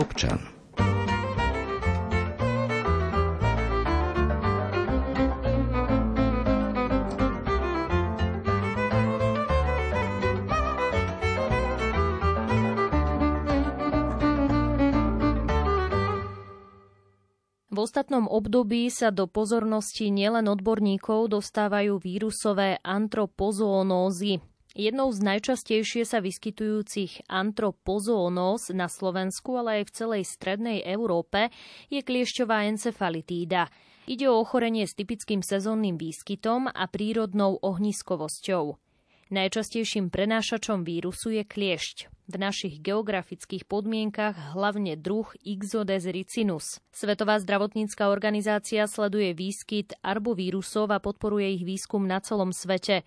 občan. V ostatnom období sa do pozornosti nielen odborníkov dostávajú vírusové antropozoonózy. Jednou z najčastejšie sa vyskytujúcich antropozoonóz na Slovensku, ale aj v celej strednej Európe je kliešťová encefalitída. Ide o ochorenie s typickým sezónnym výskytom a prírodnou ohniskovosťou. Najčastejším prenášačom vírusu je kliešť. V našich geografických podmienkach hlavne druh Ixodes ricinus. Svetová zdravotnícka organizácia sleduje výskyt arbovírusov a podporuje ich výskum na celom svete.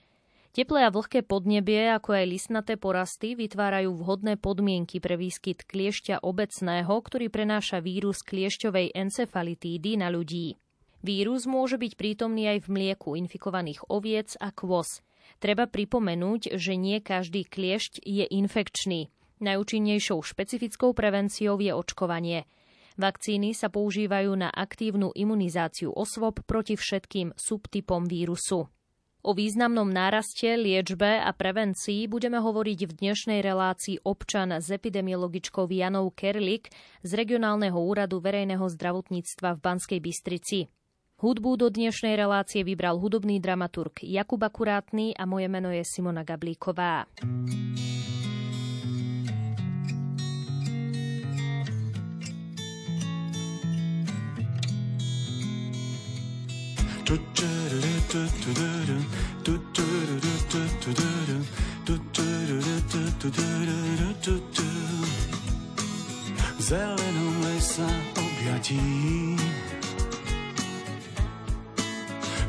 Teplé a vlhké podnebie, ako aj listnaté porasty, vytvárajú vhodné podmienky pre výskyt kliešťa obecného, ktorý prenáša vírus kliešťovej encefalitídy na ľudí. Vírus môže byť prítomný aj v mlieku infikovaných oviec a kôz. Treba pripomenúť, že nie každý kliešť je infekčný. Najúčinnejšou špecifickou prevenciou je očkovanie. Vakcíny sa používajú na aktívnu imunizáciu osôb proti všetkým subtypom vírusu. O významnom náraste, liečbe a prevencii budeme hovoriť v dnešnej relácii občan s epidemiologičkou Janou Kerlik z Regionálneho úradu verejného zdravotníctva v Banskej Bystrici. Hudbu do dnešnej relácie vybral hudobný dramaturg Jakub Akurátny a moje meno je Simona Gablíková. V zelenom lesa objatí.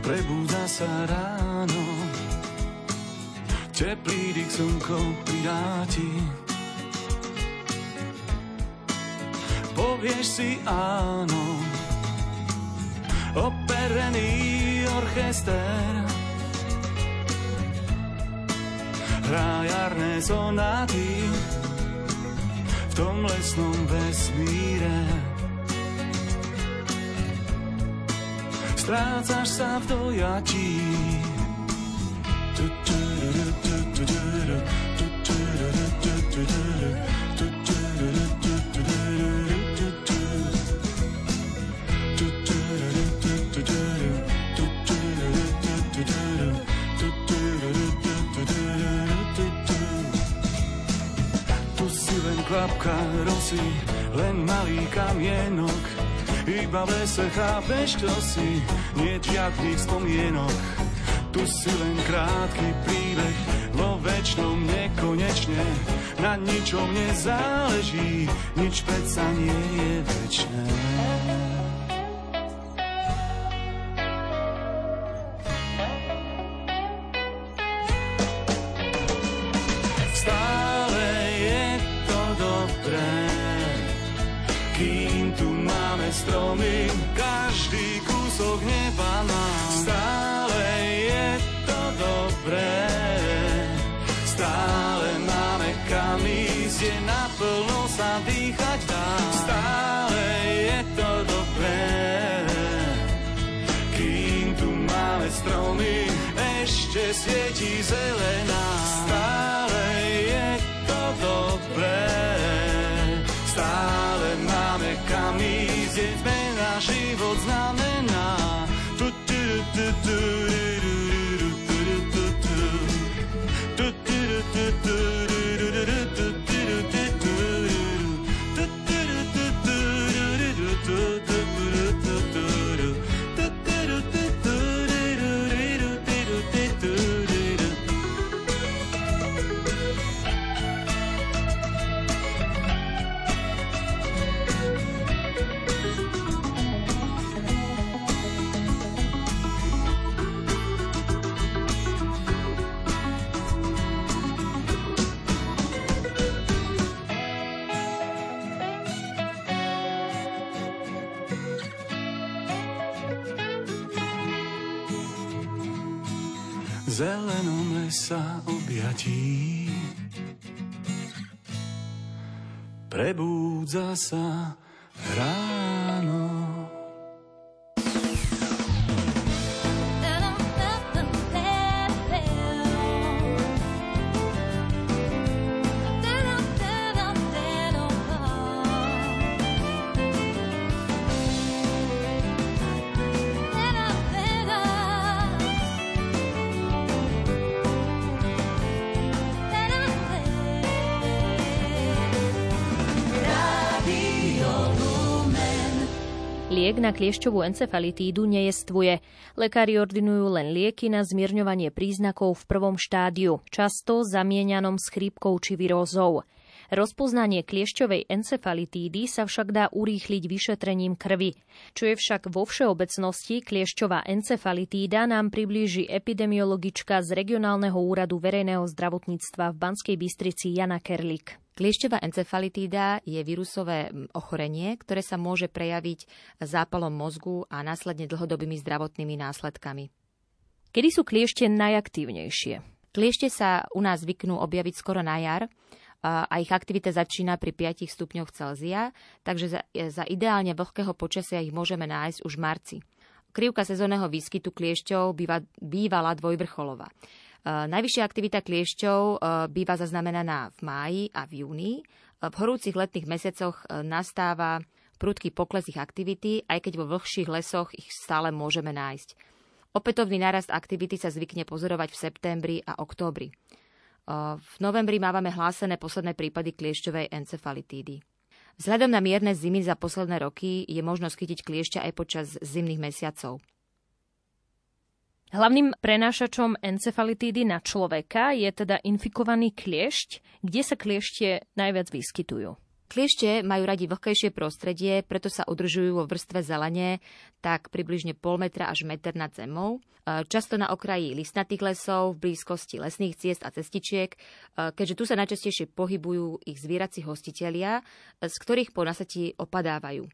Prebúda sa ráno, teplý dyk slnko pridáti. Povieš si áno, operený orchester, hrá jarné sonáty v tom lesnom vesmíre. strácaš sa v dojatí. Kvapka rosy, len malý kamienok, iba v lese chápeš, čo si, nie žiadnych spomienok. Tu si len krátky príbeh, vo väčšnom nekonečne. Na ničom nezáleží, nič predsa nie je väčšné. zelenom lesa objatí. Prebúdza sa hrá kliešťovú encefalitídu nejestvuje. Lekári ordinujú len lieky na zmierňovanie príznakov v prvom štádiu, často zamieňanom s chrípkou či virózou. Rozpoznanie kliešťovej encefalitídy sa však dá urýchliť vyšetrením krvi. Čo je však vo všeobecnosti kliešťová encefalitída nám priblíži epidemiologička z regionálneho úradu verejného zdravotníctva v Banskej Bystrici Jana Kerlik. Kliešťová encefalitída je vírusové ochorenie, ktoré sa môže prejaviť zápalom mozgu a následne dlhodobými zdravotnými následkami. Kedy sú kliešte najaktívnejšie? Kliešte sa u nás zvyknú objaviť skoro na jar a ich aktivita začína pri 5 stupňoch Celzia, takže za, za ideálne vlhkého počasia ich môžeme nájsť už v marci. Krivka sezónneho výskytu kliešťov býva, bývala dvojvrcholová. E, najvyššia aktivita kliešťov e, býva zaznamenaná v máji a v júni. E, v horúcich letných mesiacoch nastáva prudký pokles ich aktivity, aj keď vo vlhších lesoch ich stále môžeme nájsť. Opätovný nárast aktivity sa zvykne pozorovať v septembri a októbri. V novembri mávame hlásené posledné prípady kliešťovej encefalitídy. Vzhľadom na mierne zimy za posledné roky je možno schytiť kliešťa aj počas zimných mesiacov. Hlavným prenášačom encefalitídy na človeka je teda infikovaný kliešť, kde sa kliešte najviac vyskytujú. Kliešte majú radi vlhkejšie prostredie, preto sa udržujú vo vrstve zelene tak približne pol metra až meter nad zemou. E, často na okraji listnatých lesov, v blízkosti lesných ciest a cestičiek, e, keďže tu sa najčastejšie pohybujú ich zvierací hostitelia, e, z ktorých po nasatí opadávajú.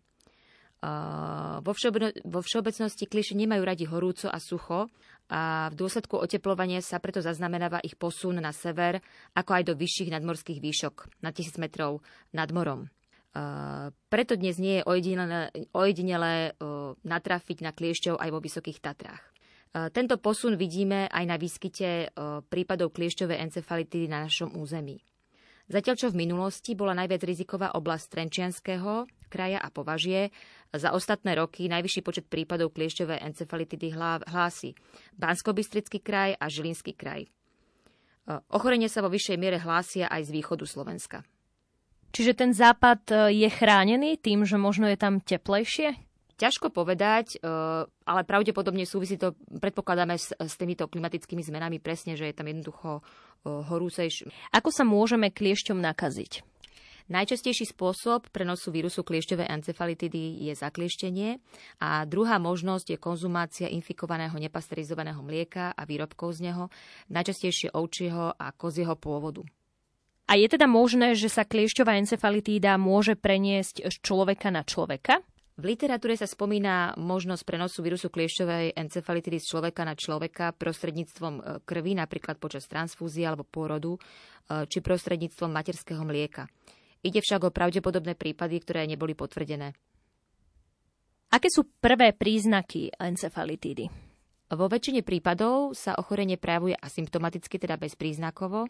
Vo, všeobe- vo všeobecnosti kliše nemajú radi horúco a sucho a v dôsledku oteplovania sa preto zaznamenáva ich posun na sever, ako aj do vyšších nadmorských výšok na 1000 metrov nad morom. Uh, preto dnes nie je ojedinelé, ojedinelé uh, natrafiť na kliešťov aj vo Vysokých Tatrách. Uh, tento posun vidíme aj na výskyte prípadov kliešťovej encefalitidy na našom území. Zatiaľ čo v minulosti bola najviac riziková oblasť Trenčianského kraja a považie, za ostatné roky najvyšší počet prípadov kliešťovej encefalitidy hlási bansko kraj a Žilinský kraj. E, ochorenie sa vo vyššej miere hlásia aj z východu Slovenska. Čiže ten západ e, je chránený tým, že možno je tam teplejšie? Ťažko povedať, e, ale pravdepodobne súvisí to, predpokladáme s, s týmito klimatickými zmenami presne, že je tam jednoducho horúcejšie. Ako sa môžeme kliešťom nakaziť? Najčastejší spôsob prenosu vírusu kliešťovej encefalitidy je zaklieštenie a druhá možnosť je konzumácia infikovaného nepasterizovaného mlieka a výrobkov z neho, najčastejšie ovčieho a kozieho pôvodu. A je teda možné, že sa kliešťová encefalitída môže preniesť z človeka na človeka? V literatúre sa spomína možnosť prenosu vírusu kliešťovej encefalitidy z človeka na človeka prostredníctvom e, krvi, napríklad počas transfúzie alebo pôrodu, e, či prostredníctvom materského mlieka. Ide však o pravdepodobné prípady, ktoré neboli potvrdené. Aké sú prvé príznaky encefalitídy? Vo väčšine prípadov sa ochorenie prejavuje asymptomaticky, teda bezpríznakovo.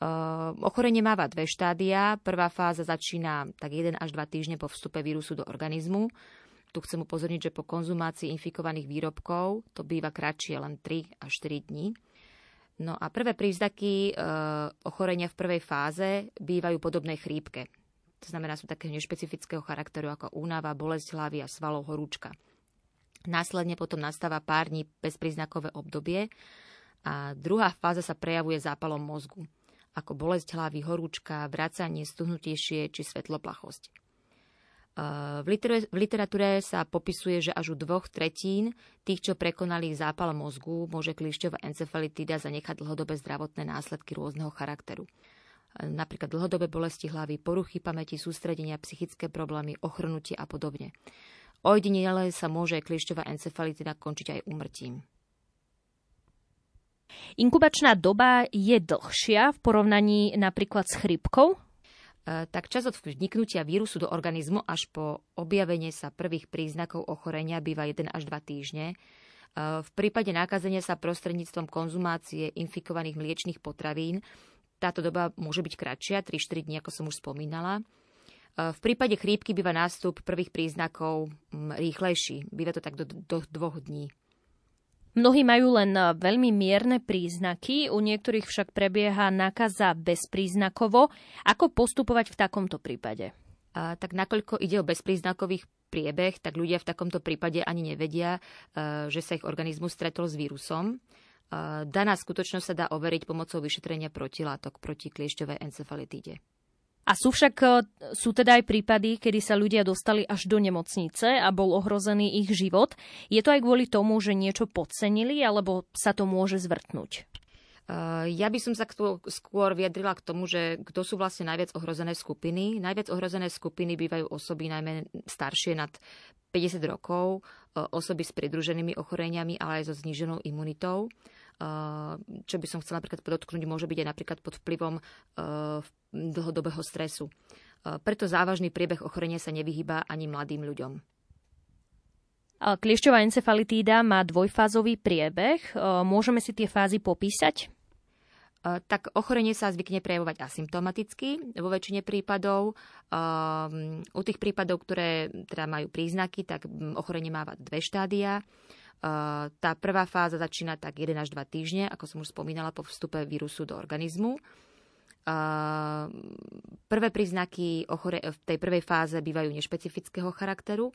Uh, ochorenie máva dve štádia. Prvá fáza začína tak 1 až 2 týždne po vstupe vírusu do organizmu. Tu chcem upozorniť, že po konzumácii infikovaných výrobkov to býva kratšie, len 3 až 4 dní. No a prvé príznaky e, ochorenia v prvej fáze bývajú podobné chrípke. To znamená, sú také nešpecifického charakteru ako únava, bolesť hlavy a svalov horúčka. Následne potom nastáva pár dní bezpríznakové obdobie a druhá fáza sa prejavuje zápalom mozgu ako bolesť hlavy, horúčka, vracanie, stuhnutejšie či svetloplachosť. V, v literatúre sa popisuje, že až u dvoch tretín tých, čo prekonali zápal mozgu, môže klišťová encefalitída zanechať dlhodobé zdravotné následky rôzneho charakteru. Napríklad dlhodobé bolesti hlavy, poruchy pamäti, sústredenia, psychické problémy, ochrnutie a podobne. Ojedinele sa môže klišťová encefalitída končiť aj umrtím. Inkubačná doba je dlhšia v porovnaní napríklad s chrypkou? tak čas od vniknutia vírusu do organizmu až po objavenie sa prvých príznakov ochorenia býva 1 až 2 týždne. V prípade nakazenia sa prostredníctvom konzumácie infikovaných mliečných potravín táto doba môže byť kratšia, 3-4 dní, ako som už spomínala. V prípade chrípky býva nástup prvých príznakov rýchlejší. Býva to tak do, do dvoch dní. Mnohí majú len veľmi mierne príznaky, u niektorých však prebieha nákaza bezpríznakovo. Ako postupovať v takomto prípade? A, tak nakoľko ide o bezpríznakových priebeh, tak ľudia v takomto prípade ani nevedia, že sa ich organizmus stretol s vírusom. Daná skutočnosť sa dá overiť pomocou vyšetrenia protilátok proti kliešťovej encefalitíde. A sú však sú teda aj prípady, kedy sa ľudia dostali až do nemocnice a bol ohrozený ich život. Je to aj kvôli tomu, že niečo podcenili, alebo sa to môže zvrtnúť? Ja by som sa skôr vyjadrila k tomu, že kto sú vlastne najviac ohrozené skupiny. Najviac ohrozené skupiny bývajú osoby najmä staršie nad 50 rokov, osoby s pridruženými ochoreniami, ale aj so zníženou imunitou čo by som chcela napríklad podotknúť, môže byť aj napríklad pod vplyvom dlhodobého stresu. Preto závažný priebeh ochorenia sa nevyhýba ani mladým ľuďom. Kliešťová encefalitída má dvojfázový priebeh. Môžeme si tie fázy popísať? tak ochorenie sa zvykne prejavovať asymptomaticky vo väčšine prípadov. U tých prípadov, ktoré teda majú príznaky, tak ochorenie máva dve štádia. Tá prvá fáza začína tak 1 až 2 týždne, ako som už spomínala, po vstupe vírusu do organizmu. Prvé príznaky ochore- v tej prvej fáze bývajú nešpecifického charakteru.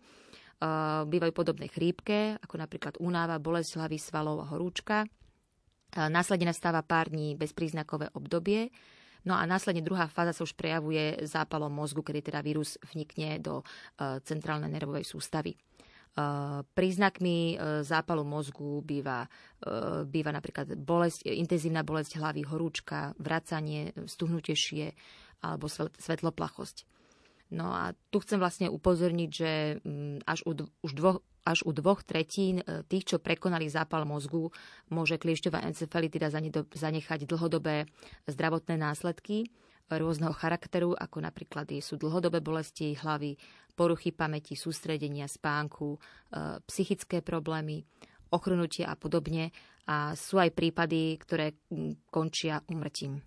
Bývajú podobné chrípke, ako napríklad únáva, bolesť hlavy, svalov a horúčka. Následne nastáva pár dní bezpríznakové obdobie. No a následne druhá fáza sa už prejavuje zápalom mozgu, kedy teda vírus vnikne do centrálnej nervovej sústavy. Príznakmi e, zápalu mozgu býva, e, býva napríklad bolesť, intenzívna bolesť hlavy, horúčka, vracanie, stuhnutie šie alebo svetloplachosť. No a tu chcem vlastne upozorniť, že mm, až u, už dvoch, až u dvoch tretín e, tých, čo prekonali zápal mozgu, môže kliešťová encefalitida zanechať dlhodobé zdravotné následky rôzneho charakteru, ako napríklad sú dlhodobé bolesti hlavy, poruchy pamäti, sústredenia, spánku, e, psychické problémy, ochrnutie a podobne. A sú aj prípady, ktoré končia umrtím.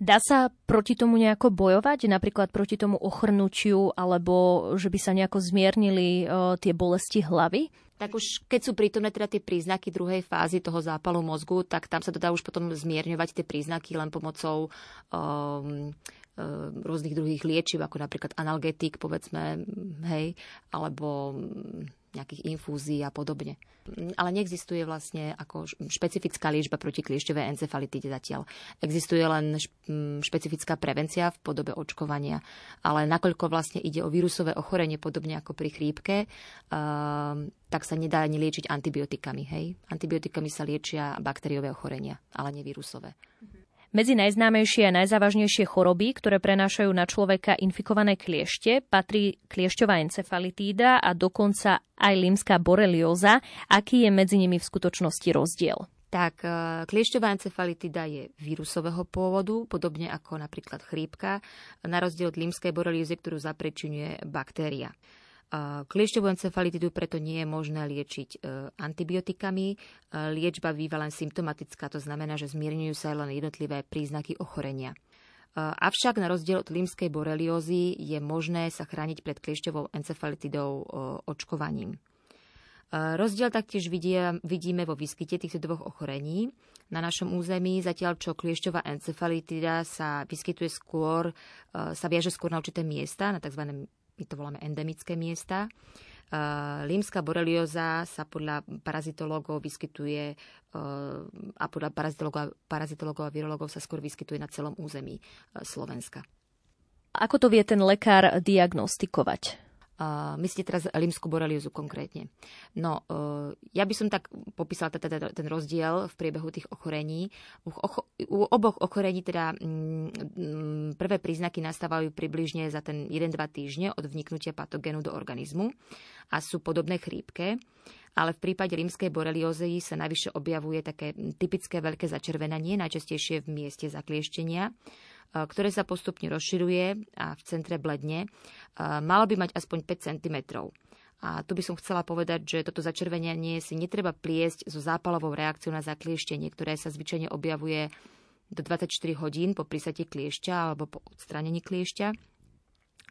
Dá sa proti tomu nejako bojovať, napríklad proti tomu ochrnutiu, alebo že by sa nejako zmiernili uh, tie bolesti hlavy? Tak už keď sú prítomné teda tie príznaky druhej fázy toho zápalu mozgu, tak tam sa to dá už potom zmierňovať tie príznaky len pomocou um, rôznych druhých liečiv, ako napríklad analgetik, povedzme, hej, alebo nejakých infúzií a podobne. Ale neexistuje vlastne ako špecifická liečba proti kliešťovej encefalitide zatiaľ. Existuje len špecifická prevencia v podobe očkovania, ale nakoľko vlastne ide o vírusové ochorenie, podobne ako pri chrípke, tak sa nedá ani liečiť antibiotikami. Hej? Antibiotikami sa liečia bakteriové ochorenia, ale nie vírusové. Medzi najznámejšie a najzávažnejšie choroby, ktoré prenášajú na človeka infikované kliešte, patrí kliešťová encefalitída a dokonca aj limská borelioza. Aký je medzi nimi v skutočnosti rozdiel? Tak e, kliešťová encefalitida je vírusového pôvodu, podobne ako napríklad chrípka, na rozdiel od limskej boreliozy, ktorú zaprečinuje baktéria. Kliešťovú encefalitidu preto nie je možné liečiť e, antibiotikami. E, liečba býva len symptomatická, to znamená, že zmierňujú sa len jednotlivé príznaky ochorenia. E, avšak na rozdiel od límskej boreliózy je možné sa chrániť pred kliešťovou encefalitidou očkovaním. Rozdiel taktiež vidíme vo výskyte týchto dvoch ochorení. Na našom území, zatiaľ čo kliešťová encefalitida sa vyskytuje skôr, sa viaže skôr na určité miesta, na tzv my to voláme endemické miesta. Límska borelioza sa podľa parazitológov vyskytuje a podľa parazitológov, parazitológov a virológov sa skôr vyskytuje na celom území Slovenska. Ako to vie ten lekár diagnostikovať? Myslíte teraz limskú boreliozu konkrétne. No, e, ja by som tak popísala teda ten rozdiel v priebehu tých ochorení. U, oboch ochorení teda mm, prvé príznaky nastávajú približne za ten 1-2 týždne od vniknutia patogénu do organizmu a sú podobné chrípke ale v prípade rímskej boreliózy sa najvyššie objavuje také typické veľké začervenanie, najčastejšie v mieste zaklieštenia. Ktoré sa postupne rozširuje a v centre bledne. Malo by mať aspoň 5 cm. A tu by som chcela povedať, že toto začervenianie si netreba pliesť so zápalovou reakciou na zaklieštenie, ktoré sa zvyčajne objavuje do 24 hodín po prísate kliešťa alebo po odstránení kliešťa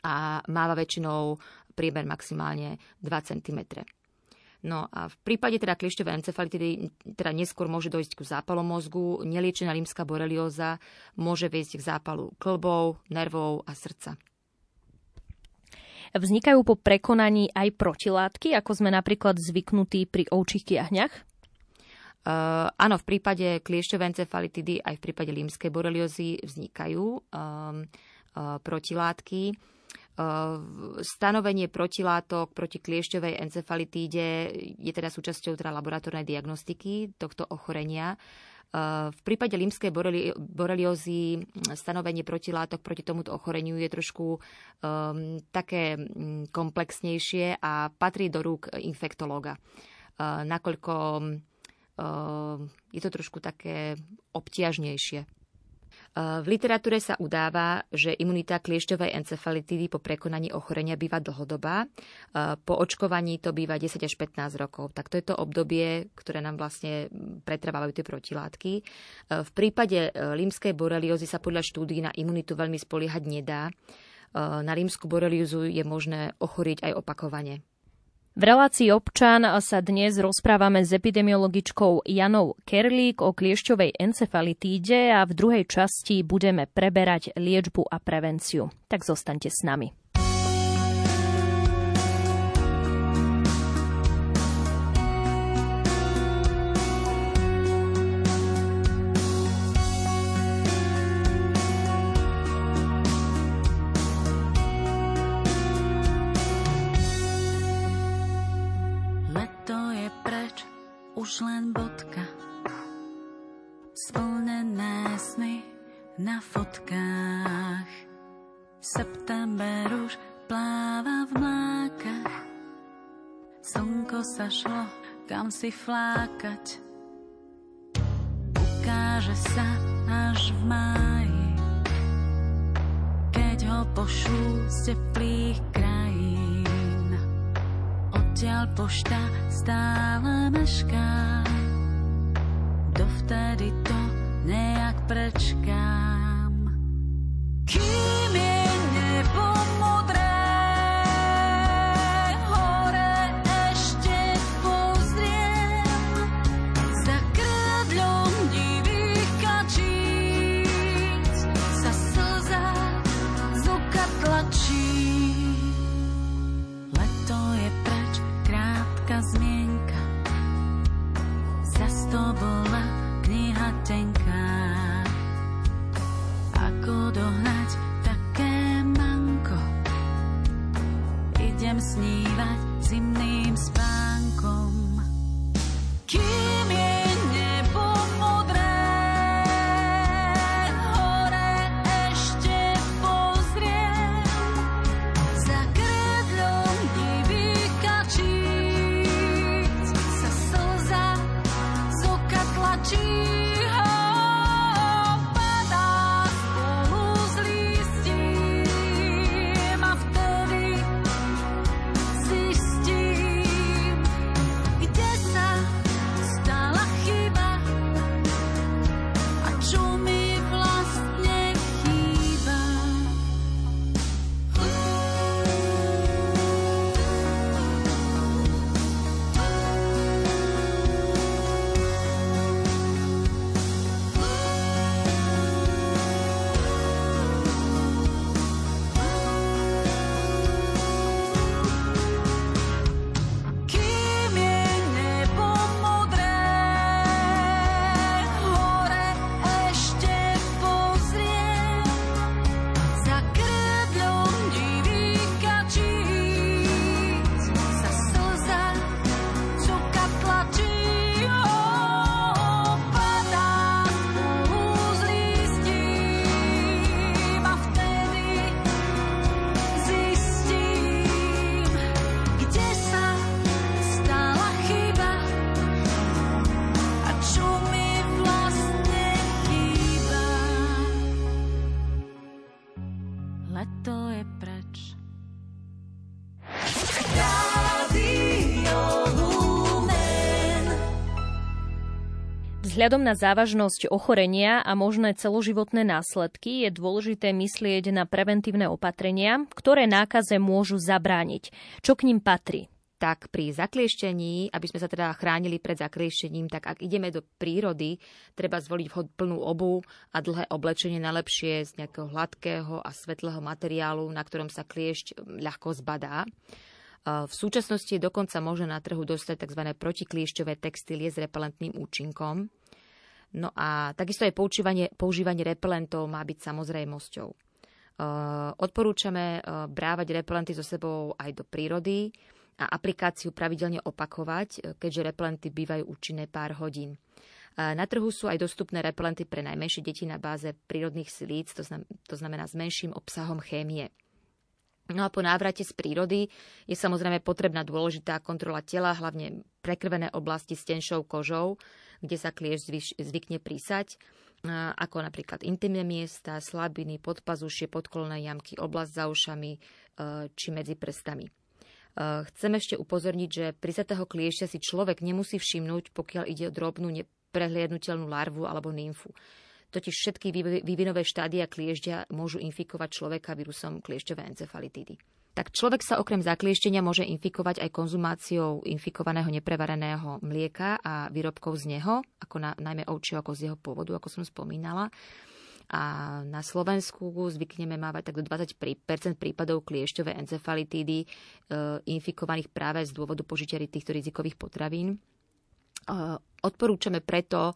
a máva väčšinou priemer maximálne 2 cm. No a v prípade teda kliešťovej encefalitidy teda neskôr môže dojsť k zápalu mozgu, neliečená rímska borelioza môže viesť k zápalu klbov, nervov a srdca. Vznikajú po prekonaní aj protilátky, ako sme napríklad zvyknutí pri ovčích kiahňach? Uh, áno, v prípade kliešťovej encefalitidy aj v prípade límskej boreliozy vznikajú um, uh, protilátky. Stanovenie protilátok proti kliešťovej encefalitíde je teda súčasťou teda laboratórnej diagnostiky tohto ochorenia. V prípade límskej boreliozy stanovenie protilátok proti tomuto ochoreniu je trošku um, také komplexnejšie a patrí do rúk infektológa. Nakoľko uh, je to trošku také obťažnejšie. V literatúre sa udáva, že imunita kliešťovej encefalitidy po prekonaní ochorenia býva dlhodobá. Po očkovaní to býva 10 až 15 rokov. Tak to je to obdobie, ktoré nám vlastne pretrvávajú tie protilátky. V prípade límskej boreliozy sa podľa štúdí na imunitu veľmi spoliehať nedá. Na rímsku boreliozu je možné ochorieť aj opakovane. V relácii občan sa dnes rozprávame s epidemiologičkou Janou Kerlík o kliešťovej encefalitíde a v druhej časti budeme preberať liečbu a prevenciu. Tak zostaňte s nami. Už len bodka. Splnené sny na fotkách. September už pláva v mlákach. Slnko sa šlo kam si flákať. Ukáže sa až v máji, keď ho pošlú z teplých krajín odtiaľ pošta stále mešká. Dovtedy to nejak prečkám. Kým Vzhľadom na závažnosť ochorenia a možné celoživotné následky je dôležité myslieť na preventívne opatrenia, ktoré nákaze môžu zabrániť. Čo k ním patrí? tak pri zakliešťení, aby sme sa teda chránili pred zaklieštením, tak ak ideme do prírody, treba zvoliť vhod plnú obu a dlhé oblečenie najlepšie z nejakého hladkého a svetlého materiálu, na ktorom sa kliešť ľahko zbadá. V súčasnosti je dokonca možné na trhu dostať tzv. protikliešťové textílie s repelentným účinkom. No a takisto aj používanie, používanie repelentov má byť samozrejmosťou. Odporúčame brávať repelenty so sebou aj do prírody, a aplikáciu pravidelne opakovať, keďže repelenty bývajú účinné pár hodín. Na trhu sú aj dostupné repelenty pre najmenšie deti na báze prírodných silíc, to, to znamená s menším obsahom chémie. No a po návrate z prírody je samozrejme potrebná dôležitá kontrola tela, hlavne prekrvené oblasti s tenšou kožou, kde sa klieš zvykne prísať, e, ako napríklad intimné miesta, slabiny, podpazušie, podkolné jamky, oblasť za ušami či medzi prstami. Eh, chcem ešte upozorniť, že prisatého kliešťa si človek nemusí všimnúť, pokiaľ ide o drobnú neprehliadnutelnú larvu alebo nymfu. Totiž všetky vývinové štádia kliešťa môžu infikovať človeka vírusom kliešťové encefalitídy. Tak človek sa okrem zaklieštenia môže infikovať aj konzumáciou infikovaného neprevareného mlieka a výrobkov z neho, ako na, najmä ovčieho ako z jeho pôvodu, ako som spomínala a na Slovensku zvykneme mávať tak do 20 prípadov kliešťové encefalitídy e, infikovaných práve z dôvodu požitia týchto rizikových potravín. E, odporúčame preto e,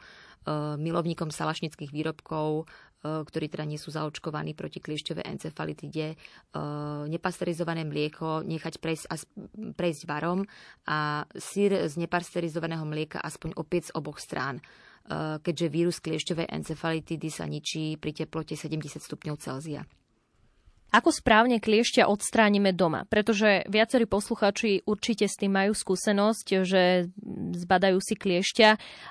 milovníkom salašnických výrobkov, ktorí teda nie sú zaočkovaní proti kliešťové encefalitide, nepasterizované mlieko nechať prejsť, prejsť varom a sír z nepasterizovaného mlieka aspoň opäť z oboch strán Eh, keďže vírus kliešťovej encefalitidy sa ničí pri teplote 70 stupňov Celzia. Ako správne kliešťa odstránime doma? Pretože viacerí posluchači určite s tým majú skúsenosť, že zbadajú si kliešťa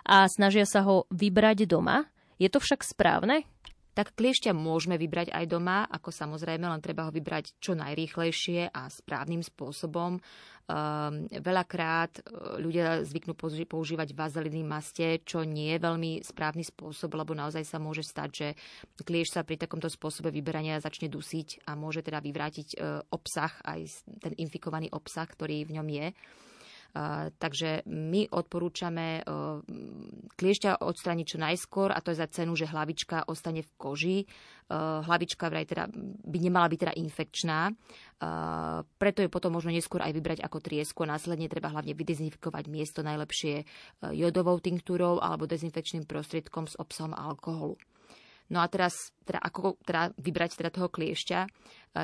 a snažia sa ho vybrať doma. Je to však správne? Tak kliešťa môžeme vybrať aj doma, ako samozrejme, len treba ho vybrať čo najrýchlejšie a správnym spôsobom. Um, veľakrát e, ľudia zvyknú používať vazeliny maste, čo nie je veľmi správny spôsob, lebo naozaj sa môže stať, že klieš sa pri takomto spôsobe vyberania začne dusiť a môže teda vyvrátiť uh, obsah, aj ten infikovaný obsah, ktorý v ňom je takže my odporúčame kliešťa odstrániť čo najskôr a to je za cenu, že hlavička ostane v koži. Hlavička vraj teda by nemala byť teda infekčná, preto je potom možno neskôr aj vybrať ako triesku následne treba hlavne vydezinfikovať miesto najlepšie jodovou tinktúrou alebo dezinfekčným prostriedkom s obsahom alkoholu. No a teraz, teda ako teda vybrať teda toho kliešťa, e,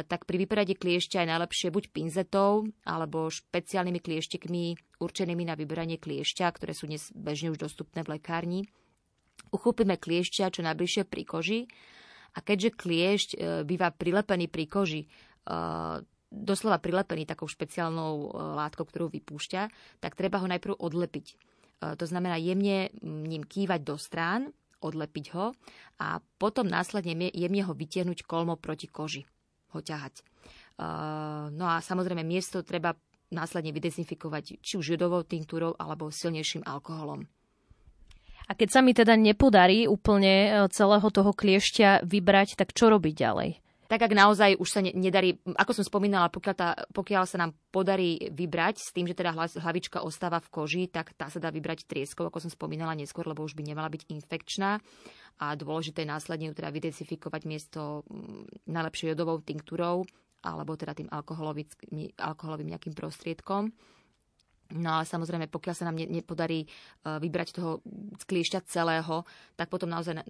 tak pri vyberade kliešťa je najlepšie buď pinzetou alebo špeciálnymi klieštekmi určenými na vyberanie kliešťa, ktoré sú dnes bežne už dostupné v lekárni. Uchúpime kliešťa čo najbližšie pri koži a keďže kliešť e, býva prilepený pri koži, e, doslova prilepený takou špeciálnou látkou, ktorú vypúšťa, tak treba ho najprv odlepiť. To znamená jemne ním kývať do strán, odlepiť ho a potom následne jemne ho vytiahnuť kolmo proti koži, ho ťahať. No a samozrejme miesto treba následne vydezinfikovať či už jodovou tinktúrou alebo silnejším alkoholom. A keď sa mi teda nepodarí úplne e, celého toho kliešťa vybrať, tak čo robiť ďalej? Tak ak naozaj už sa ne, nedarí, ako som spomínala, pokiaľ, tá, pokiaľ sa nám podarí vybrať s tým, že teda hlavička ostáva v koži, tak tá sa dá vybrať trieskou, ako som spomínala neskôr, lebo už by nemala byť infekčná. A dôležité je následne ju teda vydezifikovať miesto najlepšie jodovou tinktúrou alebo teda tým alkoholovým nejakým prostriedkom. No ale samozrejme, pokiaľ sa nám nepodarí e, vybrať toho kliešťa celého, tak potom naozaj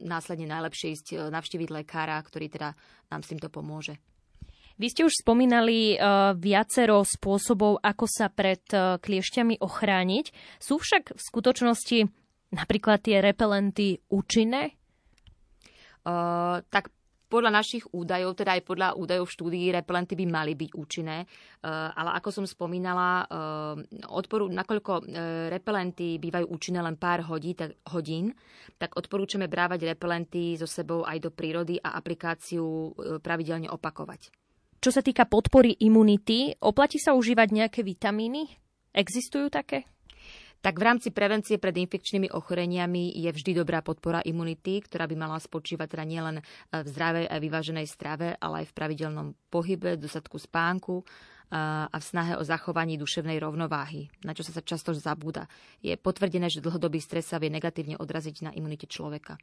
následne najlepšie ísť e, navštíviť lekára, ktorý teda nám s týmto pomôže. Vy ste už spomínali uh, viacero spôsobov, ako sa pred kliešťami ochrániť. Sú však v skutočnosti napríklad tie repelenty účinné? Uh, tak podľa našich údajov, teda aj podľa údajov štúdií, repelenty by mali byť účinné, eh, ale ako som spomínala, eh, odporu, nakoľko eh, repelenty bývajú účinné len pár hodí, tak, hodín, tak odporúčame brávať repelenty so sebou aj do prírody a aplikáciu pravidelne opakovať. Čo sa týka podpory imunity, oplatí sa užívať nejaké vitamíny? Existujú také? Tak v rámci prevencie pred infekčnými ochoreniami je vždy dobrá podpora imunity, ktorá by mala spočívať teda nielen v zdravej a vyváženej strave, ale aj v pravidelnom pohybe, dostatku spánku a v snahe o zachovanie duševnej rovnováhy, na čo sa často zabúda. Je potvrdené, že dlhodobý stres sa vie negatívne odraziť na imunite človeka.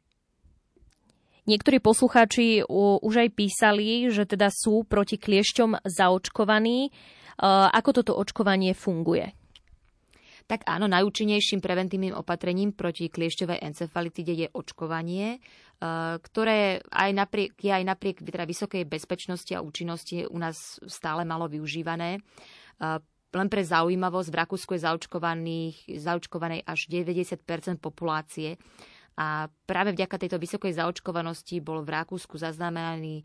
Niektorí poslucháči už aj písali, že teda sú proti kliešťom zaočkovaní. Ako toto očkovanie funguje? Tak áno, najúčinnejším preventívnym opatrením proti kliešťovej encefalitide je očkovanie, eh, ktoré aj napriek, je aj napriek teda vysokej bezpečnosti a účinnosti u nás stále malo využívané. Eh, len pre zaujímavosť, v Rakúsku je zaočkovaných, zaočkovanej až 90% populácie a práve vďaka tejto vysokej zaočkovanosti bol v Rakúsku zaznamenaný e,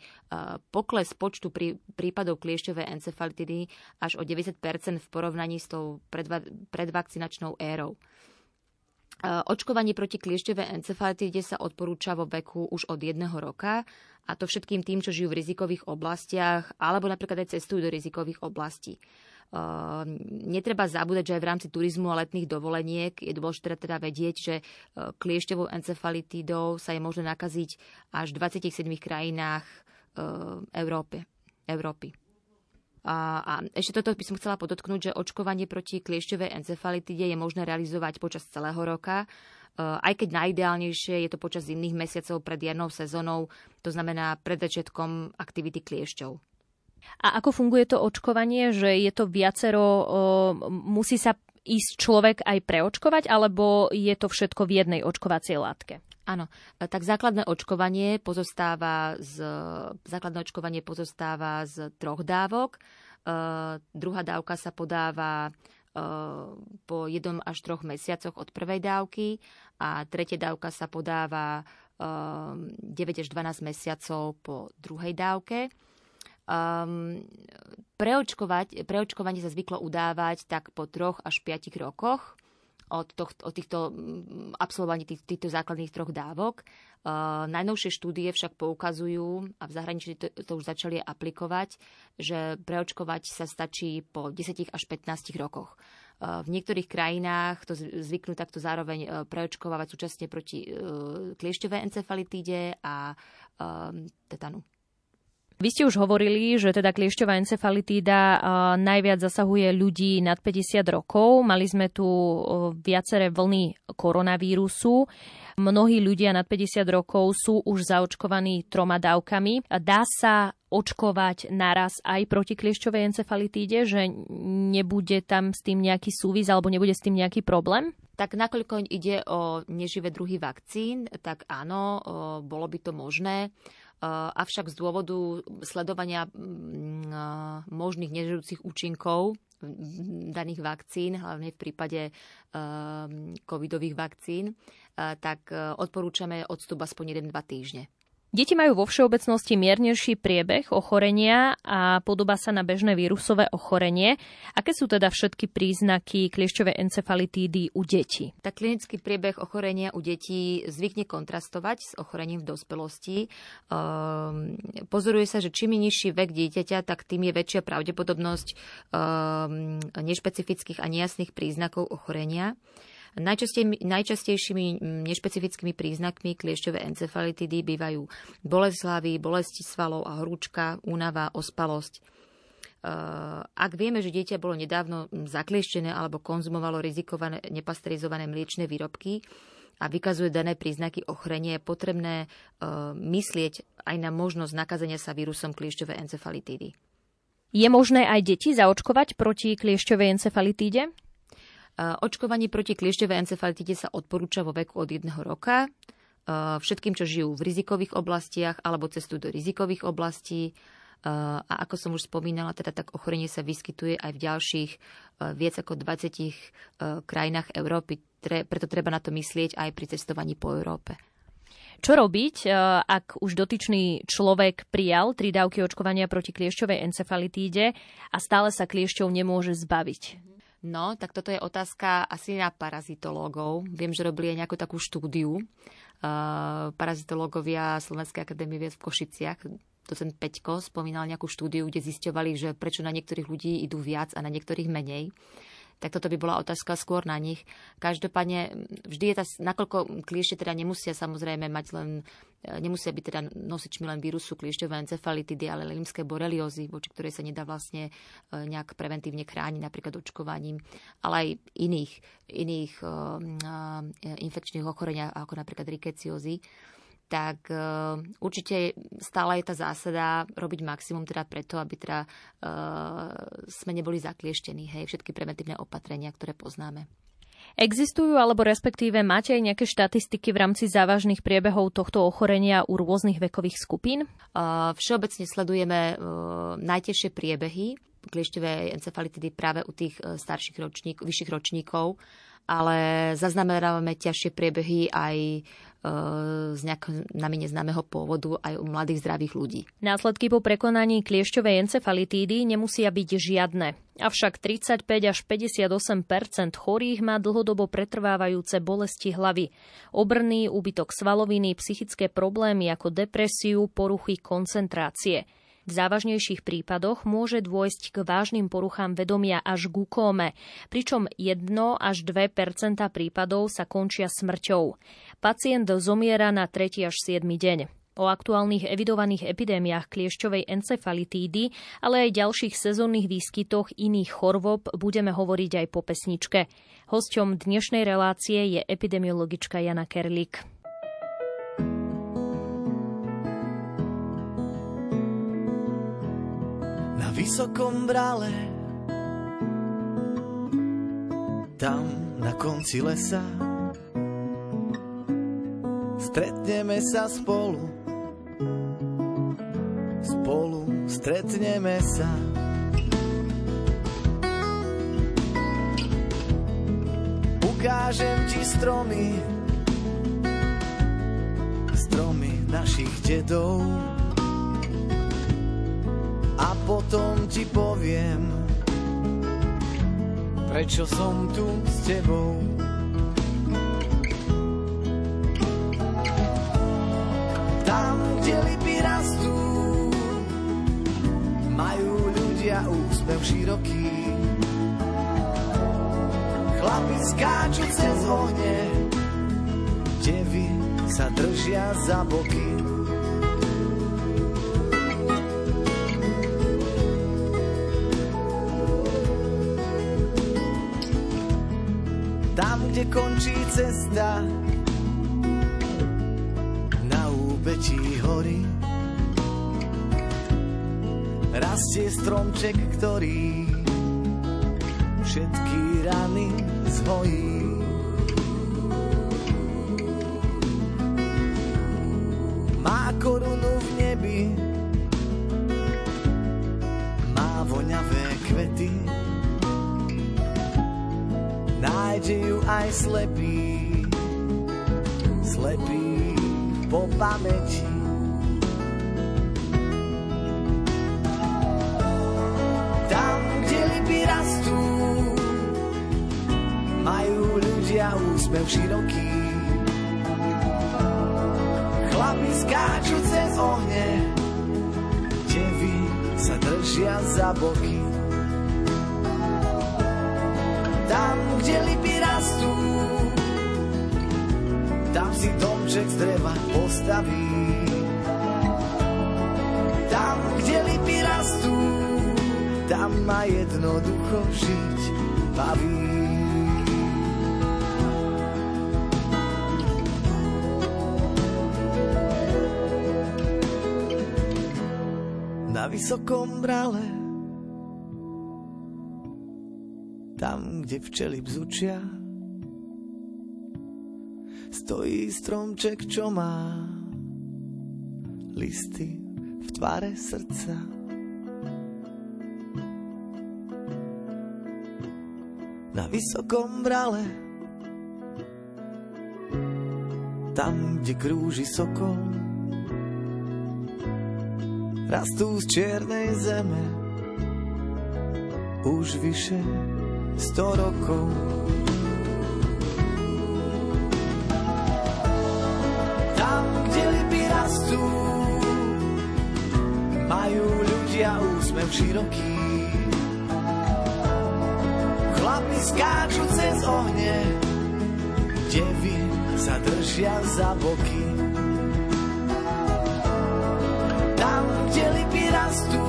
pokles počtu prí, prípadov kliešťovej encefalitidy až o 90% v porovnaní s tou predva, predvakcinačnou érou. E, očkovanie proti kliešťovej encefalitide sa odporúča vo veku už od jedného roka a to všetkým tým, čo žijú v rizikových oblastiach alebo napríklad aj cestujú do rizikových oblastí. Ehm, netreba zabúdať, že aj v rámci turizmu a letných dovoleniek je dôležité teda vedieť, že e, kliešťovou encefalitidou sa je možné nakaziť až v 27 krajinách e, Európy. Európy. A, a ešte toto by som chcela podotknúť, že očkovanie proti kliešťovej encefalitide je možné realizovať počas celého roka, e, aj keď najideálnejšie je to počas zimných mesiacov pred jarnou sezónou, to znamená pred začiatkom aktivity kliešťov. A ako funguje to očkovanie, že je to viacero, musí sa ísť človek aj preočkovať, alebo je to všetko v jednej očkovacej látke? Áno, tak základné očkovanie pozostáva z, základné očkovanie pozostáva z troch dávok. Uh, druhá dávka sa podáva uh, po jednom až troch mesiacoch od prvej dávky a tretia dávka sa podáva uh, 9 až 12 mesiacov po druhej dávke. Um, preočkovať, preočkovanie sa zvyklo udávať tak po troch až piatich rokoch od, toh, od týchto mm, absolvovaní tých, týchto základných troch dávok. Uh, najnovšie štúdie však poukazujú, a v zahraničí to, to už začali aplikovať, že preočkovať sa stačí po 10 až 15 rokoch. Uh, v niektorých krajinách to zvyknú takto zároveň uh, preočkovávať súčasne proti uh, kliešťovej encefalitíde a um, tetanu. Vy ste už hovorili, že teda kliešťová encefalitída najviac zasahuje ľudí nad 50 rokov. Mali sme tu viaceré vlny koronavírusu. Mnohí ľudia nad 50 rokov sú už zaočkovaní troma dávkami. Dá sa očkovať naraz aj proti kliešťovej encefalitíde, že nebude tam s tým nejaký súvis alebo nebude s tým nejaký problém? Tak nakoľko ide o neživé druhy vakcín, tak áno, bolo by to možné. Eh, avšak z dôvodu sledovania mm, eh, možných nežijúcich účinkov daných vakcín, hlavne v prípade eh, covidových vakcín, tak odporúčame odstup aspoň 1-2 týždne. Deti majú vo všeobecnosti miernejší priebeh ochorenia a podobá sa na bežné vírusové ochorenie. Aké sú teda všetky príznaky kliešťovej encefalitídy u detí? Tak klinický priebeh ochorenia u detí zvykne kontrastovať s ochorením v dospelosti. Um, pozoruje sa, že čím je nižší vek dieťaťa, tak tým je väčšia pravdepodobnosť um, nešpecifických a nejasných príznakov ochorenia. Najčastej, najčastejšími nešpecifickými príznakmi kliešťové encefalitidy bývajú bolesť hlavy, bolesti svalov a horúčka, únava, ospalosť. Ak vieme, že dieťa bolo nedávno zaklieštené alebo konzumovalo rizikované nepasterizované mliečne výrobky a vykazuje dané príznaky ochrenie, je potrebné myslieť aj na možnosť nakazenia sa vírusom kliešťovej encefalitídy. Je možné aj deti zaočkovať proti kliešťovej encefalitíde? Očkovanie proti kliešťovej encefalitide sa odporúča vo veku od jedného roka všetkým, čo žijú v rizikových oblastiach alebo cestujú do rizikových oblastí. A ako som už spomínala, teda tak ochorenie sa vyskytuje aj v ďalších viac ako 20 krajinách Európy. Preto treba na to myslieť aj pri cestovaní po Európe. Čo robiť, ak už dotyčný človek prijal tri dávky očkovania proti kliešťovej encefalitíde a stále sa kliešťov nemôže zbaviť? No, tak toto je otázka asi na parazitológov. Viem, že robili aj nejakú takú štúdiu. Uh, parazitológovia Slovenskej akadémie vied v Košiciach, docent Peťko spomínal nejakú štúdiu, kde zisťovali, že prečo na niektorých ľudí idú viac a na niektorých menej. Tak toto by bola otázka skôr na nich. Každopádne vždy je tá, nakoľko kliešte teda nemusia samozrejme mať len e, nemusia byť teda nosičmi len vírusu kliešťové encefalitidy, ale limské boreliózy, voči ktorej sa nedá vlastne e, nejak preventívne chrániť, napríklad očkovaním, ale aj iných, iných uh, infekčných ochorenia, ako napríklad rikeciózy tak uh, určite stále je tá zásada robiť maximum teda preto, aby teda uh, sme neboli zaklieštení, hej, všetky preventívne opatrenia, ktoré poznáme. Existujú alebo respektíve máte aj nejaké štatistiky v rámci závažných priebehov tohto ochorenia u rôznych vekových skupín? Uh, všeobecne sledujeme uh, najtežšie priebehy kliešťové encefalitidy práve u tých starších ročník, vyšších ročníkov, ale zaznamenávame ťažšie priebehy aj z nejakého nami neznámeho pôvodu aj u mladých zdravých ľudí. Následky po prekonaní kliešťovej encefalitídy nemusia byť žiadne. Avšak 35 až 58% chorých má dlhodobo pretrvávajúce bolesti hlavy, obrný, úbytok svaloviny, psychické problémy ako depresiu, poruchy koncentrácie. V závažnejších prípadoch môže dôjsť k vážnym poruchám vedomia až k kóme, pričom 1 až 2% prípadov sa končia smrťou. Pacient zomiera na 3. až 7. deň. O aktuálnych evidovaných epidémiách kliešťovej encefalitídy, ale aj ďalších sezónnych výskytoch iných chorôb budeme hovoriť aj po pesničke. Hosťom dnešnej relácie je epidemiologička Jana Kerlik. Vysokom brale Tam na konci lesa Stretneme sa spolu. Spolu stretneme sa. Ukážem ti stromy. Stromy našich dedov a potom ti poviem, prečo som tu s tebou. Tam, kde lipy rastú, majú ľudia úsmev široký. Chlapi skáču cez ohne, devy sa držia za boky. Kde končí cesta na úbetí hory. Rastie stromček, ktorý všetky rany zhojí. Slepý, slepý po pamäti. Tam, kde lipy rastú, majú ľudia úsmev široký. Chlapi skáču cez ohne, devy sa držia za boky. Postaví. Tam, kde lipy rastú, tam ma jednoducho žiť baví. Na vysokom brale tam, kde včely bzučia, stojí stromček, čo má listy v tvare srdca. Na vysokom brale, tam, kde krúži sokol, rastú z čiernej zeme už vyše sto rokov. Ľudia úsmev široký. Chlapi skáču cez ohne, devy sa držia za boky. Tam, kde lipy rastú,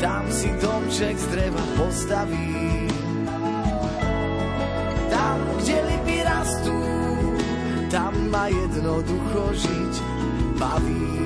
tam si domček z dreva postaví. Tam, kde lipy rastú, tam ma jednoducho žiť baví.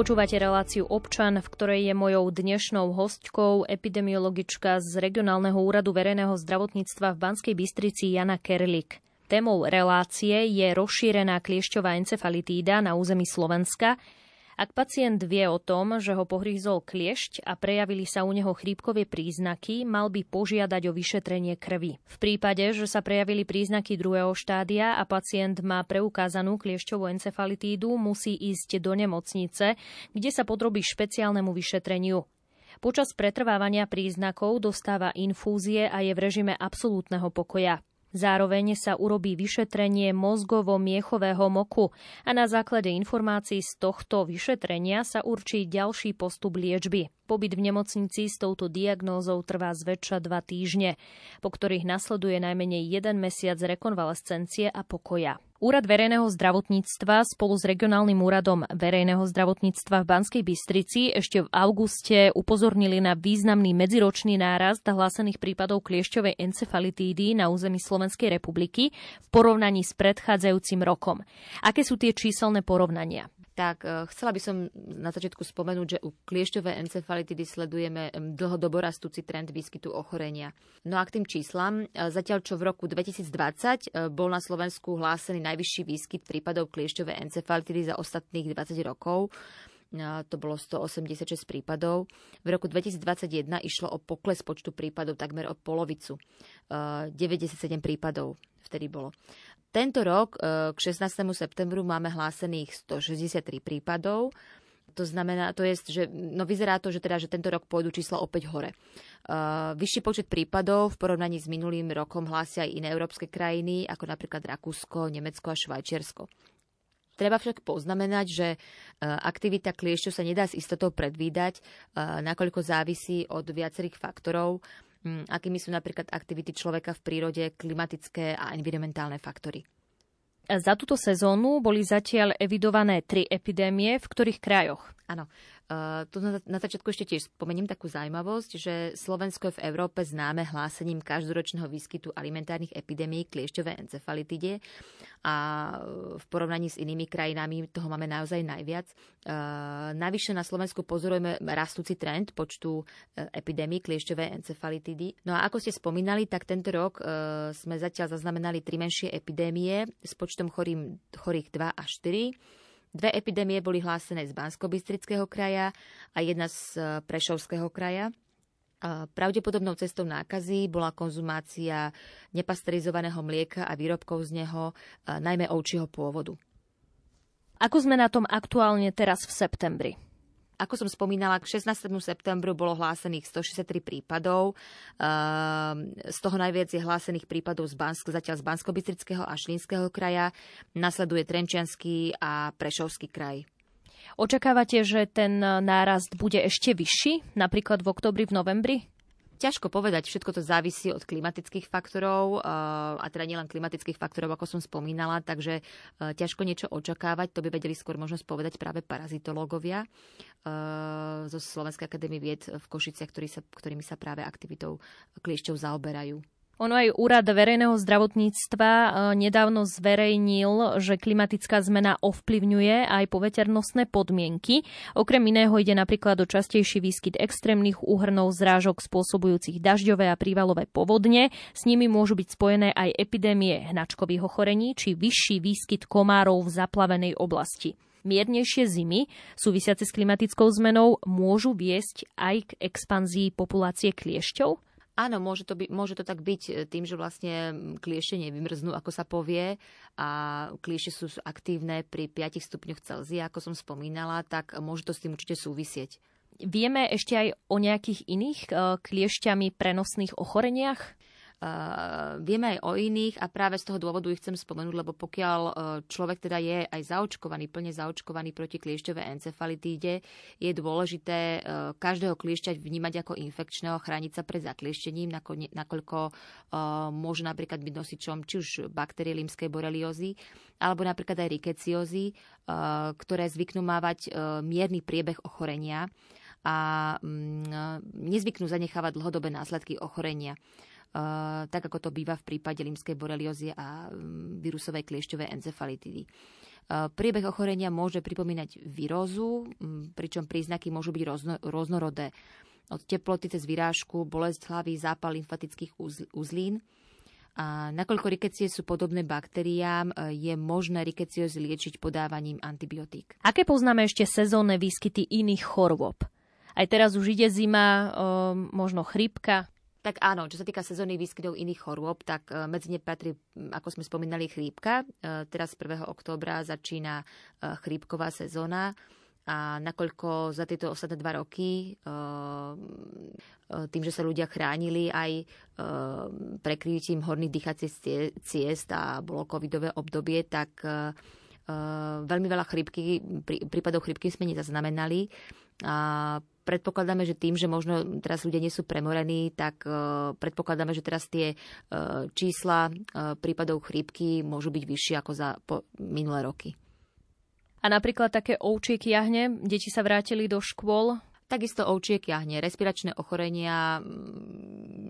Počúvate reláciu Občan, v ktorej je mojou dnešnou hostkou epidemiologička z Regionálneho úradu verejného zdravotníctva v Banskej Bystrici Jana Kerlik. Témou relácie je rozšírená kliešťová encefalitída na území Slovenska, ak pacient vie o tom, že ho pohrízol kliešť a prejavili sa u neho chrípkové príznaky, mal by požiadať o vyšetrenie krvi. V prípade, že sa prejavili príznaky druhého štádia a pacient má preukázanú kliešťovú encefalitídu, musí ísť do nemocnice, kde sa podrobí špeciálnemu vyšetreniu. Počas pretrvávania príznakov dostáva infúzie a je v režime absolútneho pokoja. Zároveň sa urobí vyšetrenie mozgovo-miechového moku a na základe informácií z tohto vyšetrenia sa určí ďalší postup liečby. Pobyt v nemocnici s touto diagnózou trvá zväčša dva týždne, po ktorých nasleduje najmenej jeden mesiac rekonvalescencie a pokoja. Úrad verejného zdravotníctva spolu s regionálnym úradom verejného zdravotníctva v Banskej Bystrici ešte v auguste upozornili na významný medziročný nárast hlásených prípadov kliešťovej encefalitídy na území Slovenskej republiky v porovnaní s predchádzajúcim rokom. Aké sú tie číselné porovnania? Tak e, chcela by som na začiatku spomenúť, že u kliešťovej encefalitidy sledujeme dlhodobo rastúci trend výskytu ochorenia. No a k tým číslam, e, zatiaľ čo v roku 2020 e, bol na Slovensku hlásený najvyšší výskyt prípadov kliešťovej encefalitidy za ostatných 20 rokov, to bolo 186 prípadov. V roku 2021 išlo o pokles počtu prípadov takmer o polovicu. 97 prípadov vtedy bolo. Tento rok e, k 16. septembru máme hlásených 163 prípadov. To znamená, to je, že no vyzerá to, že, teda, že tento rok pôjdu čísla opäť hore. Uh, vyšší počet prípadov v porovnaní s minulým rokom hlásia aj iné európske krajiny, ako napríklad Rakúsko, Nemecko a Švajčiarsko. Treba však poznamenať, že aktivita kliešťov sa nedá s istotou predvídať, nakoľko závisí od viacerých faktorov. Mm, akými sú napríklad aktivity človeka v prírode, klimatické a environmentálne faktory. Za túto sezónu boli zatiaľ evidované tri epidémie. V ktorých krajoch? Áno, tu na, začiatku ešte tiež spomeniem takú zaujímavosť, že Slovensko je v Európe známe hlásením každoročného výskytu alimentárnych epidémií kliešťové encefalitide a v porovnaní s inými krajinami toho máme naozaj najviac. Uh, navyše na Slovensku pozorujeme rastúci trend počtu epidémií kliešťové encefalitidy. No a ako ste spomínali, tak tento rok sme zatiaľ zaznamenali tri menšie epidémie s počtom chorým, chorých 2 až 4 Dve epidémie boli hlásené z bansko kraja a jedna z e, Prešovského kraja. Pravdepodobnou cestou nákazy bola konzumácia nepasterizovaného mlieka a výrobkov z neho, e, najmä ovčieho pôvodu. Ako sme na tom aktuálne teraz v septembri? Ako som spomínala, k 16. septembru bolo hlásených 163 prípadov. Ehm, z toho najviac je hlásených prípadov z Bansk, zatiaľ z bansko a Šlínskeho kraja. Nasleduje Trenčianský a Prešovský kraj. Očakávate, že ten nárast bude ešte vyšší, napríklad v oktobri, v novembri? Ťažko povedať, všetko to závisí od klimatických faktorov, eh, a teda nielen klimatických faktorov, ako som spomínala, takže eh, ťažko niečo očakávať, to by vedeli skôr možno povedať práve parazitológovia eh, zo Slovenskej akadémie vied v Košiciach, ktorými sa práve aktivitou kliešťov zaoberajú. Ono aj Úrad verejného zdravotníctva e, nedávno zverejnil, že klimatická zmena ovplyvňuje aj poveternostné podmienky. Okrem iného ide napríklad o častejší výskyt extrémnych úhrnov zrážok spôsobujúcich dažďové a prívalové povodne. S nimi môžu byť spojené aj epidémie hnačkových ochorení či vyšší výskyt komárov v zaplavenej oblasti. Miernejšie zimy súvisiace s klimatickou zmenou môžu viesť aj k expanzii populácie kliešťov? Áno, môže to, by, môže to tak byť e, tým, že vlastne kliešte nevymrznú, ako sa povie, a kliešte sú aktívne pri 5 stupňoch Celzia, ako som spomínala, tak môže to s tým určite súvisieť. Vieme ešte aj o nejakých iných e, kliešťami prenosných ochoreniach? Uh, vieme aj o iných a práve z toho dôvodu ich chcem spomenúť, lebo pokiaľ uh, človek teda je aj zaočkovaný, plne zaočkovaný proti kliešťovej encefalitíde, je dôležité uh, každého kliešťa vnímať ako infekčného, chrániť sa pred zaklieštením, nakoľko môže napríklad byť nosičom či už baktérie limskej boreliozy, alebo napríklad aj rikeciózy, ktoré zvyknú mávať mierny priebeh ochorenia a mm, nezvyknú zanechávať dlhodobé následky ochorenia tak ako to býva v prípade limskej boreliozy a vírusovej kliešťovej encefalitidy. Priebeh ochorenia môže pripomínať virózu, mm, pričom príznaky môžu byť rôzno, rôznorodé. Od teploty cez vyrážku, bolesť hlavy, zápal lymfatických uzlín. A nakoľko rikecie sú podobné baktériám, e, je možné rikeciózy liečiť podávaním antibiotík. Aké poznáme ešte sezónne výskyty iných chorôb? Aj teraz už ide zima, možno chrípka, tak áno, čo sa týka sezónnych výskytov iných chorôb, tak e, medzi ne patrí, ako sme spomínali, chrípka. E, teraz 1. októbra začína e, chrípková sezóna a nakoľko za tieto ostatné dva roky tým, že sa ľudia chránili aj prekrytím horných dýchacích ciest a bolo covidové obdobie, tak veľmi veľa chrípky, prípadov chrípky sme nezaznamenali. A predpokladáme, že tým, že možno teraz ľudia nie sú premorení, tak uh, predpokladáme, že teraz tie uh, čísla uh, prípadov chrípky môžu byť vyššie ako za minulé roky. A napríklad také ovčie kiahne, deti sa vrátili do škôl, Takisto ovčie kiahne, respiračné ochorenia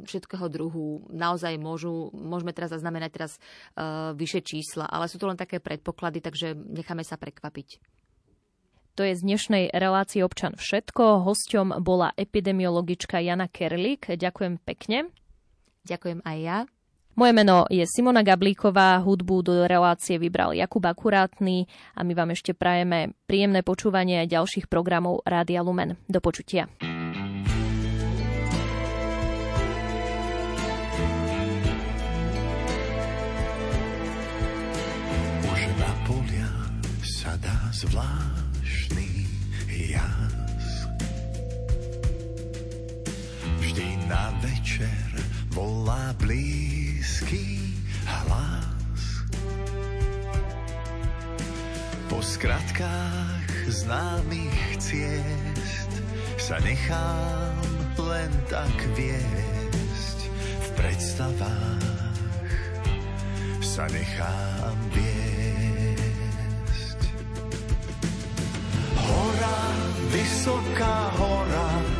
všetkého druhu naozaj môžu, môžeme teraz zaznamenať teraz uh, vyššie čísla, ale sú to len také predpoklady, takže necháme sa prekvapiť. To je z dnešnej relácie občan všetko. Hosťom bola epidemiologička Jana Kerlik. Ďakujem pekne. Ďakujem aj ja. Moje meno je Simona Gablíková, hudbu do relácie vybral Jakub Akurátny a my vám ešte prajeme príjemné počúvanie ďalších programov Rádia Lumen. Do počutia. Už na polia sa dá zvládť na večer volá blízky hlas. Po skratkách známych ciest sa nechám len tak viesť. V predstavách sa nechám viesť. Hora, vysoká hora,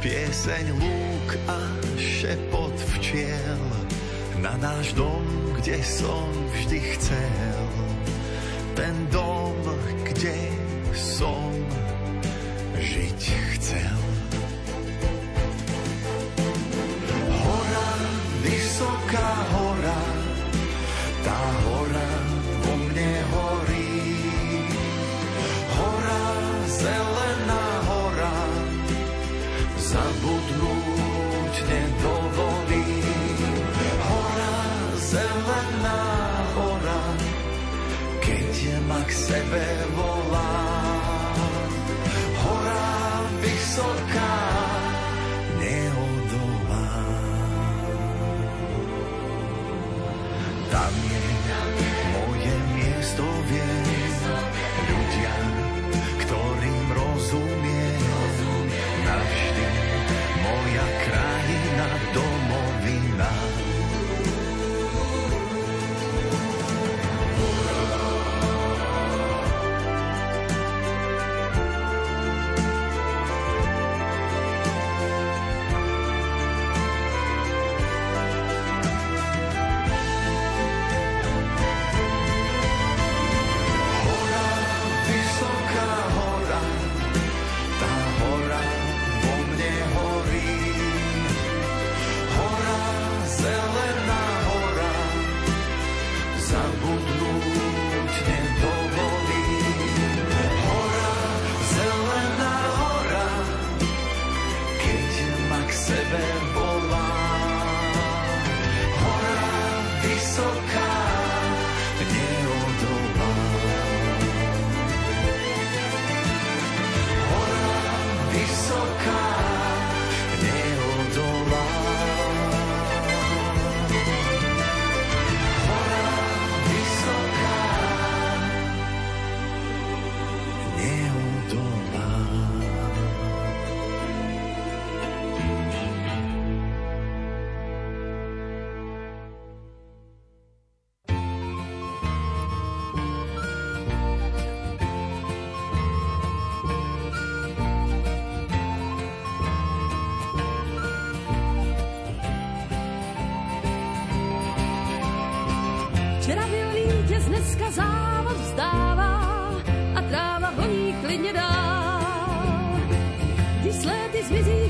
pieseň lúk a šepot včiel, na náš dom, kde som vždy chcel. Ten dom, kde som žiť chcel. kde ma k sebe volá. Hora vysoká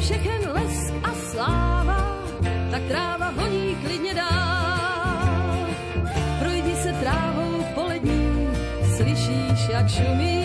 všechen lesk a sláva, tak tráva honí klidně dál. Projdi se trávou polední, slyšíš, jak šumí